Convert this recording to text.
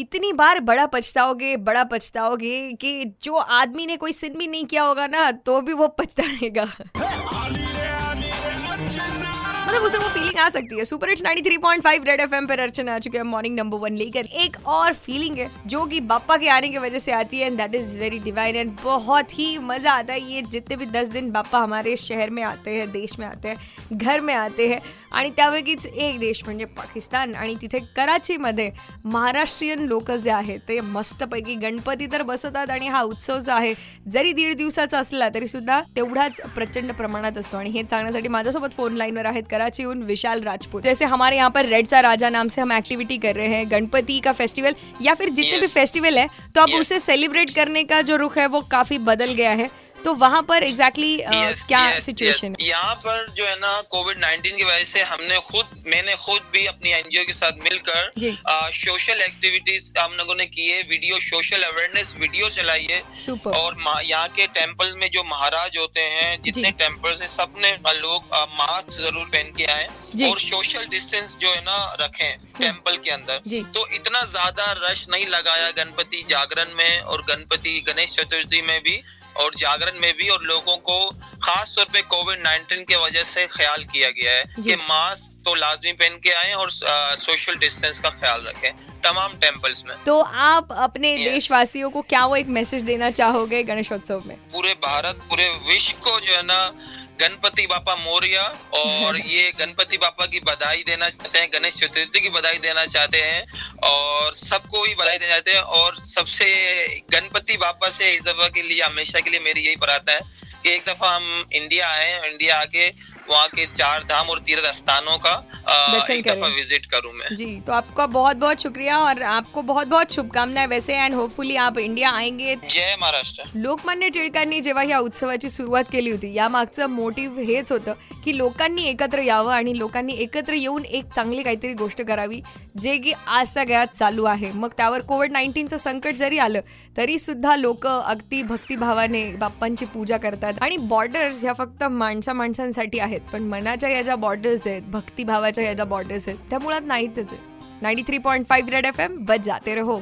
इतनी बार बड़ा पछताओगे बड़ा पछताओगे कि जो आदमी ने कोई सिन भी नहीं किया होगा ना तो भी वो पछताएगा। मतलब उसे वो फीलिंग आ सकती है। सुपर हिट्स 93.5 रेड एफएम पर अर्चना आ चुके हैं मॉर्निंग नंबर वन लेकर एक और फीलिंग है जो कि बापा के आने की वजह से आती है and that is very divine and बहुत ही मजा आता है ये जितने भी दस दिन बापा हमारे शहर में आते हैं देश में आते हैं घर में आते हैं। आणि त्यापैकीच एक देश म्हणजे पाकिस्तान आणि तिथे कराचीमध्ये महाराष्ट्रीयन लोक जे आहेत ते मस्तपैकी गणपती तर बसवतात आणि हा उत्सव जो आहे जरी दीड दिवसाचा असला तरी सुद्धा तेवढाच प्रचंड प्रमाणात असतो. आणि हे सांगण्यासाठी माझ्यासोबत फोन लाईनवर आहेत कराची उन विशाल राजपूत जैसे हमारे यहाँ पर रेड सा राजा नाम से हम एक्टिविटी कर रहे हैं गणपति का फेस्टिवल या फिर जितने Yes. भी फेस्टिवल है तो अब Yes. उसे सेलिब्रेट करने का जो रुख है वो काफ़ी बदल गया है तो वहाँ पर एग्जैक्टली exactly, uh, Yes, क्या सिचुएशन yes. yes. यहाँ पर जो है ना कोविड 19 की वजह से हमने खुद मैंने खुद भी अपनी एनजीओ के साथ मिलकर सोशल एक्टिविटीज़ हम लोगों ने की है वीडियो सोशल अवेयरनेस वीडियो चलाई है और यहाँ के टेंपल में जो महाराज होते हैं जितने जी। टेम्पल्स हैं सबने लोग मास्क ज़रूर पहन के आए हम्म। और सोशल डिस्टेंस जो है ना रखे टेंपल के अंदर तो इतना ज़्यादा रश नहीं लगाया गणपति जागरण में और गणपति गणेश चतुर्थी में भी और जागरण में भी और लोगों को खास तौर पे कोविड 19 के वजह से ख्याल किया गया है। कि मास्क तो लाजमी पहन के आए और सोशल डिस्टेंस का ख्याल रखें तमाम टेम्पल्स में तो आप अपने Yes. देशवासियों को क्या वो एक मैसेज देना चाहोगे गणेशोत्सव में पूरे भारत पूरे विश्व को जो है ना गणपति बापा मौर्य और ये गणपति बापा की बधाई देना चाहते हैं गणेश चतुर्थी की बधाई देना चाहते हैं और सबको ही बधाई देना चाहते हैं। और सबसे गणपति बापा से इस दफ़ा के लिए, हमेशा के लिए मेरी यही प्रार्थना है कि एक दफ़ा हम इंडिया आए, इंडिया आके वहाँ के चार धाम और तीर्थ स्थानों का एक दफा। विजिट करूँ मैं। जी तो आपका बहुत बहुत शुक्रिया और आपको बहुत बहुत शुभकामनाएं वैसे एंड होपफुली आप इंडिया आएंगे। जय महाराष्ट्र। लोकमान्य टिळकांनी जेव्हा या उत्सवाची सुरुवात केली होती यामागचं मोटिव्ह हेच होतं की लोकांनी एकत्र यावं आणि लोकांनी एकत्र येऊन एक चांगली काहीतरी गोष्ट करावी जे की आज सगळ्यात चालू आहे. मग त्यावर कोविड नाईन्टीनचं संकट जरी आलं तरी सुद्धा लोक अगदी भक्तिभावाने बाप्पांची पूजा करतात. आणि बॉर्डर्स ह्या फक्त माणसा माणसांसाठी आहेत पण मनाच्या या ज्या बॉर्डर्स आहेत भक्तिभावाच्या या ज्या बॉर्डर्स आहेत त्या मुळात नाहीतच आहे ninety three point five red FM M बजा जाते रहो